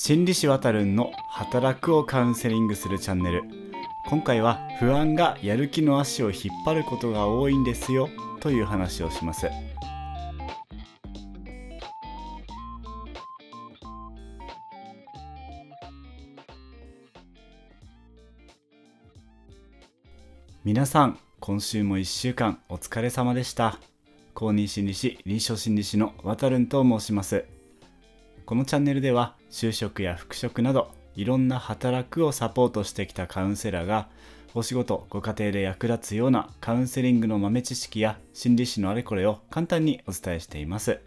心理師わたるんの働くをカウンセリングするチャンネル。今回は不安がやる気の足を引っ張ることが多いんですよ。という話をします。皆さん今週も1週間お疲れ様でした。公認心理師臨床心理師のわたるんと申します。このチャンネルでは就職や復職などいろんな働くをサポートしてきたカウンセラーがお仕事ご家庭で役立つようなカウンセリングの豆知識や心理師のあれこれを簡単にお伝えしています。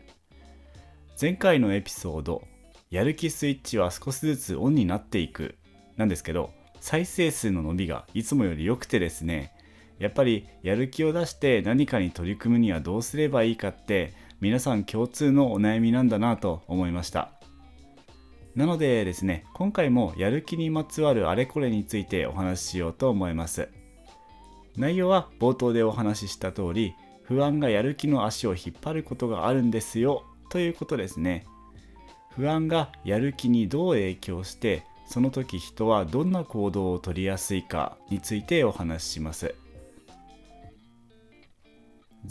前回のエピソードやる気スイッチは少しずつオンになっていくなんですけど再生数の伸びがいつもより良くてですねやっぱりやる気を出して何かに取り組むにはどうすればいいかって皆さん共通のお悩みなんだなと思いました。なのでですね今回もやる気にまつわるあれこれについてお話ししようと思います。内容は冒頭でお話しした通り不安がやる気の足を引っ張ることがあるんですよということですね。不安がやる気にどう影響してその時人はどんな行動をとりやすいかについてお話しします。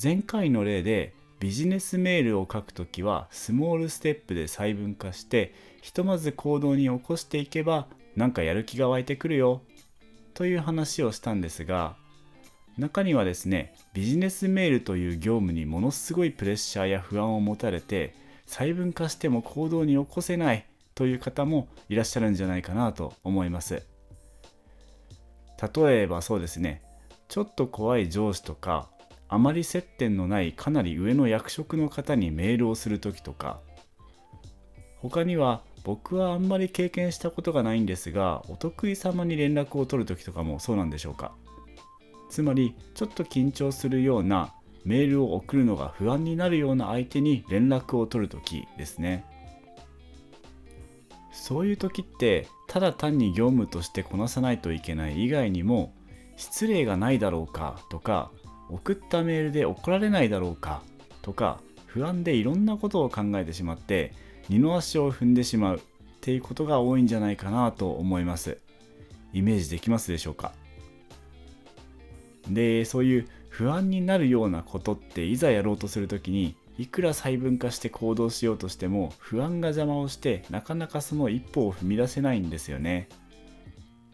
前回の例でビジネスメールを書くときはスモールステップで細分化してひとまず行動に起こしていけばなんかやる気が湧いてくるよという話をしたんですが中にはですねビジネスメールという業務にものすごいプレッシャーや不安を持たれて細分化しても行動に起こせないという方もいらっしゃるんじゃないかなと思います。例えばそうですねちょっと怖い上司とかあまり接点のないかなり上の役職の方にメールをする時とか他には僕はあんまり経験したことがないんですがお得意様に連絡を取る時とかもそうなんでしょうか。つまりちょっと緊張するようなメールを送るのが不安になるような相手に連絡を取る時ですね。そういう時ってただ単に業務としてこなさないといけない以外にも失礼がないだろうかとか送ったメールで怒られないだろうかとか不安でいろんなことを考えてしまって二の足を踏んでしまうっていうことが多いんじゃないかなと思います。イメージできますでしょうか？でそういう不安になるようなことっていざやろうとする時にいくら細分化して行動しようとしても不安が邪魔をしてなかなかその一歩を踏み出せないんですよね、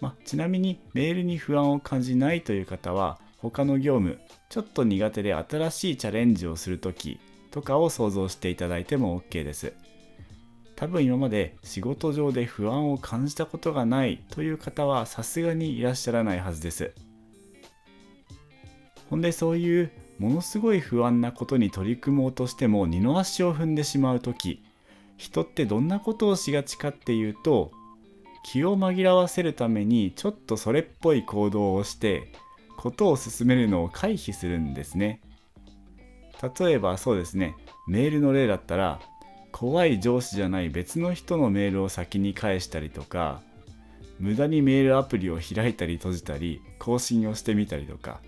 まあちなみにメールに不安を感じないという方は他の業務ちょっと苦手で新しいチャレンジをする時とかを想像していただいても OK です。多分今まで仕事上で不安を感じたことがないという方はさすがにいらっしゃらないはずです。ほんでそういうものすごい不安なことに取り組もうとしても二の足を踏んでしまう時人ってどんなことをしがちかっていうと気を紛らわせるためにちょっとそれっぽい行動をしてことを進めるのを回避するんですね。例えばそうですね。メールの例だったら怖い上司じゃない別の人のメールを先に返したりとか無駄にメールアプリを開いたり閉じたり更新をしてみたりとか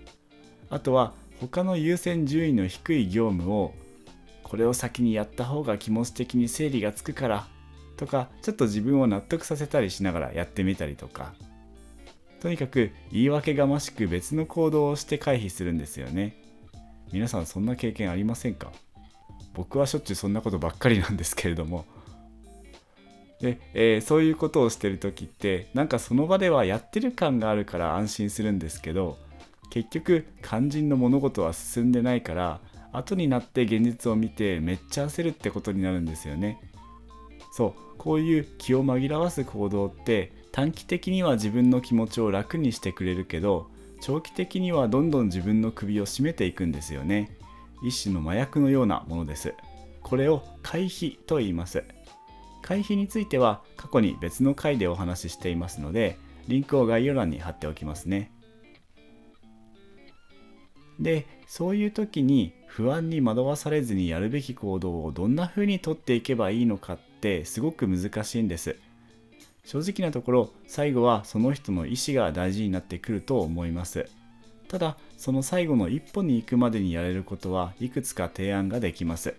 あとは他の優先順位の低い業務をこれを先にやった方が気持ち的に整理がつくからとかちょっと自分を納得させたりしながらやってみたりとかとにかく言い訳がましく別の行動をして回避するんですよね。皆さんそんな経験ありませんか？僕はしょっちゅうそんなことばっかりなんですけれども。で、えー、そういうことをしてる時ってなんかその場ではやってる感があるから安心するんですけど結局肝心の物事は進んでないから後になって現実を見てめっちゃ焦るってことになるんですよね。そうこういう気を紛らわす行動って短期的には自分の気持ちを楽にしてくれるけど長期的にはどんどん自分の首を絞めていくんですよね。一種の麻薬のようなものです。これを回避と言います。回避については過去に別の回でお話ししていますのでリンクを概要欄に貼っておきますね。でそういう時に不安に惑わされずにやるべき行動をどんな風にとっていけばいいのかってすごく難しいんです。正直なところ最後はその人の意思が大事になってくると思います。ただその最後の一歩に行くまでにやれることはいくつか提案ができます。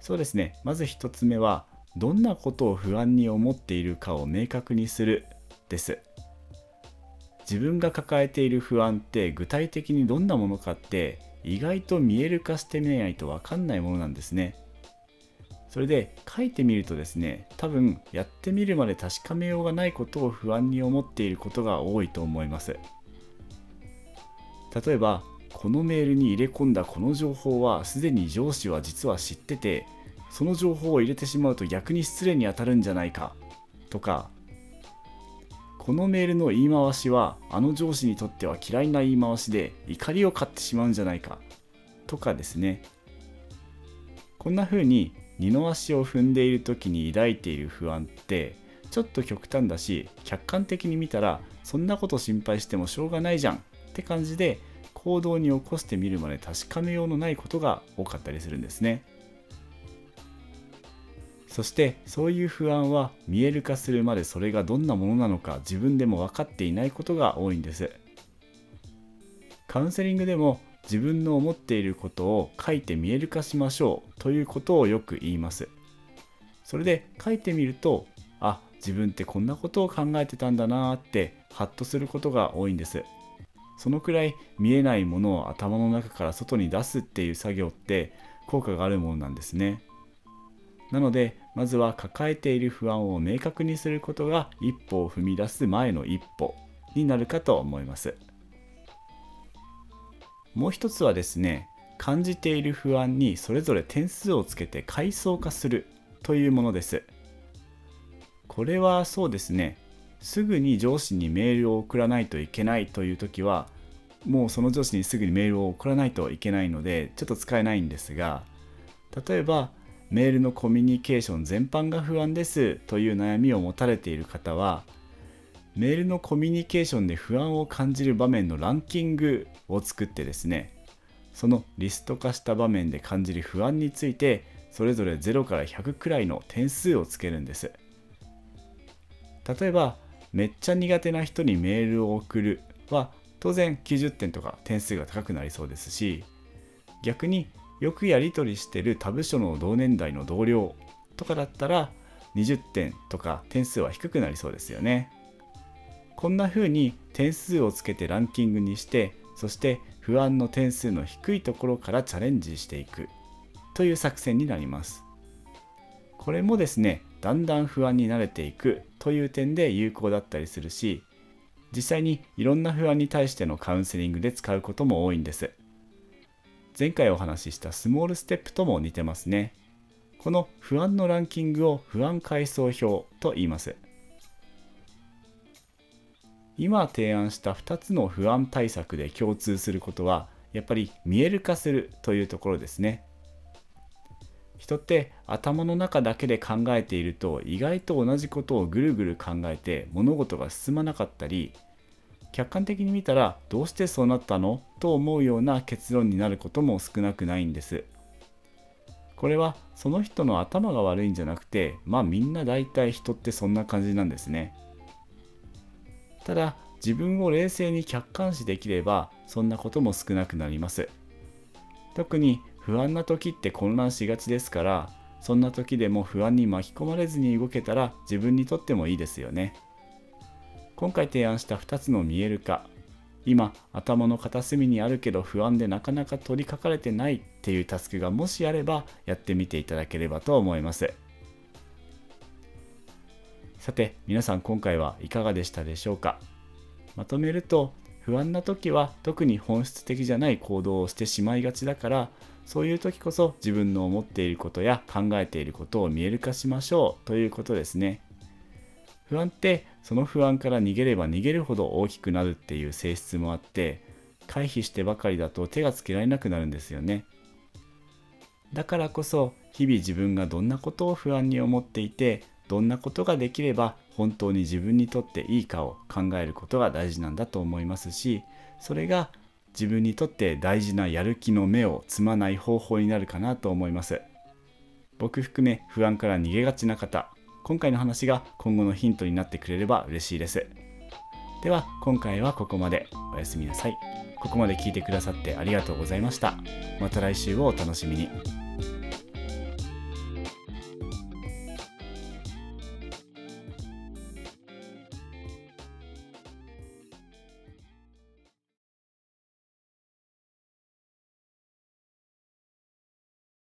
そうですね。まず1つ目はどんなことを不安に思っているかを明確にするです。自分が抱えている不安って具体的にどんなものかって意外と見える化してみないと分かんないものなんですね。それで書いてみるとですね多分やってみるまで確かめようがないことを不安に思っていることが多いと思います。例えばこのメールに入れ込んだこの情報はすでに上司は実は知っててその情報を入れてしまうと逆に失礼に当たるんじゃないかとかこのメールの言い回しはあの上司にとっては嫌いな言い回しで怒りを買ってしまうんじゃないかとかですね。こんな風に二の足を踏んでいる時に抱いている不安ってちょっと極端だし客観的に見たらそんなこと心配してもしょうがないじゃんって感じで行動に起こしてみるまで確かめようのないことが多かったりするんですね。そしてそういう不安は見える化するまでそれがどんなものなのか自分でも分かっていないことが多いんです。カウンセリングでも自分の思っていることを書いて見える化しましょうということをよく言います。それで書いてみるとあ自分ってこんなことを考えてたんだなーってハッとすることが多いんです。そのくらい見えないものを頭の中から外に出すっていう作業って効果があるものなんですね。なのでまずは抱えている不安を明確にすることが一歩を踏み出す前の一歩になるかと思います。もう一つはですね感じている不安にそれぞれ点数をつけて階層化するというものです。これはそうですねすぐに上司にメールを送らないといけないという時はもうその上司にすぐにメールを送らないといけないのでちょっと使えないんですが例えばメールのコミュニケーション全般が不安ですという悩みを持たれている方はメールのコミュニケーションで不安を感じる場面のランキングを作ってですねそのリスト化した場面で感じる不安についてそれぞれ0から100くらいの点数をつけるんです例えばめっちゃ苦手な人にメールを送るは当然90点とか点数が高くなりそうですし逆によくやり取りしてる他部署の同年代の同僚とかだったら20点とか点数は低くなりそうですよね。こんな風に点数をつけてランキングにしてそして不安の点数の低いところからチャレンジしていくという作戦になります。これもですねだんだん不安に慣れていくという点で有効だったりするし実際にいろんな不安に対してのカウンセリングで使うことも多いんです。前回お話ししたスモールステップとも似てますね。この不安のランキングを不安階層表と言います。今提案した2つの不安対策で共通することはやっぱり見える化するというところですね。人って頭の中だけで考えていると意外と同じことをぐるぐる考えて物事が進まなかったり客観的に見たらどうしてそうなったの？と思うような結論になることも少なくないんです。これはその人の頭が悪いんじゃなくてまあみんな大体人ってそんな感じなんですね。ただ自分を冷静に客観視できればそんなことも少なくなります。特に不安な時って混乱しがちですからそんな時でも不安に巻き込まれずに動けたら自分にとってもいいですよね。今回提案した2つの見える化。今頭の片隅にあるけど不安でなかなか取りかかれてないっていうタスクがもしあればやってみていただければと思います。さて皆さん今回はいかがでしたでしょうか？まとめると不安な時は特に本質的じゃない行動をしてしまいがちだからそういう時こそ自分の思っていることや考えていることを見える化しましょうということですね。不安ってその不安から逃げれば逃げるほど大きくなるっていう性質もあって回避してばかりだと手がつけられなくなるんですよね。だからこそ日々自分がどんなことを不安に思っていてどんなことができれば本当に自分にとっていいかを考えることが大事なんだと思いますしそれが自分にとって大事なやる気の目を摘まない方法になるかなと思います僕含め不安から逃げがちな方今回の話が今後のヒントになってくれれば嬉しいです。では今回はここまで。おやすみなさい。ここまで聞いてくださってありがとうございました。また来週をお楽しみに。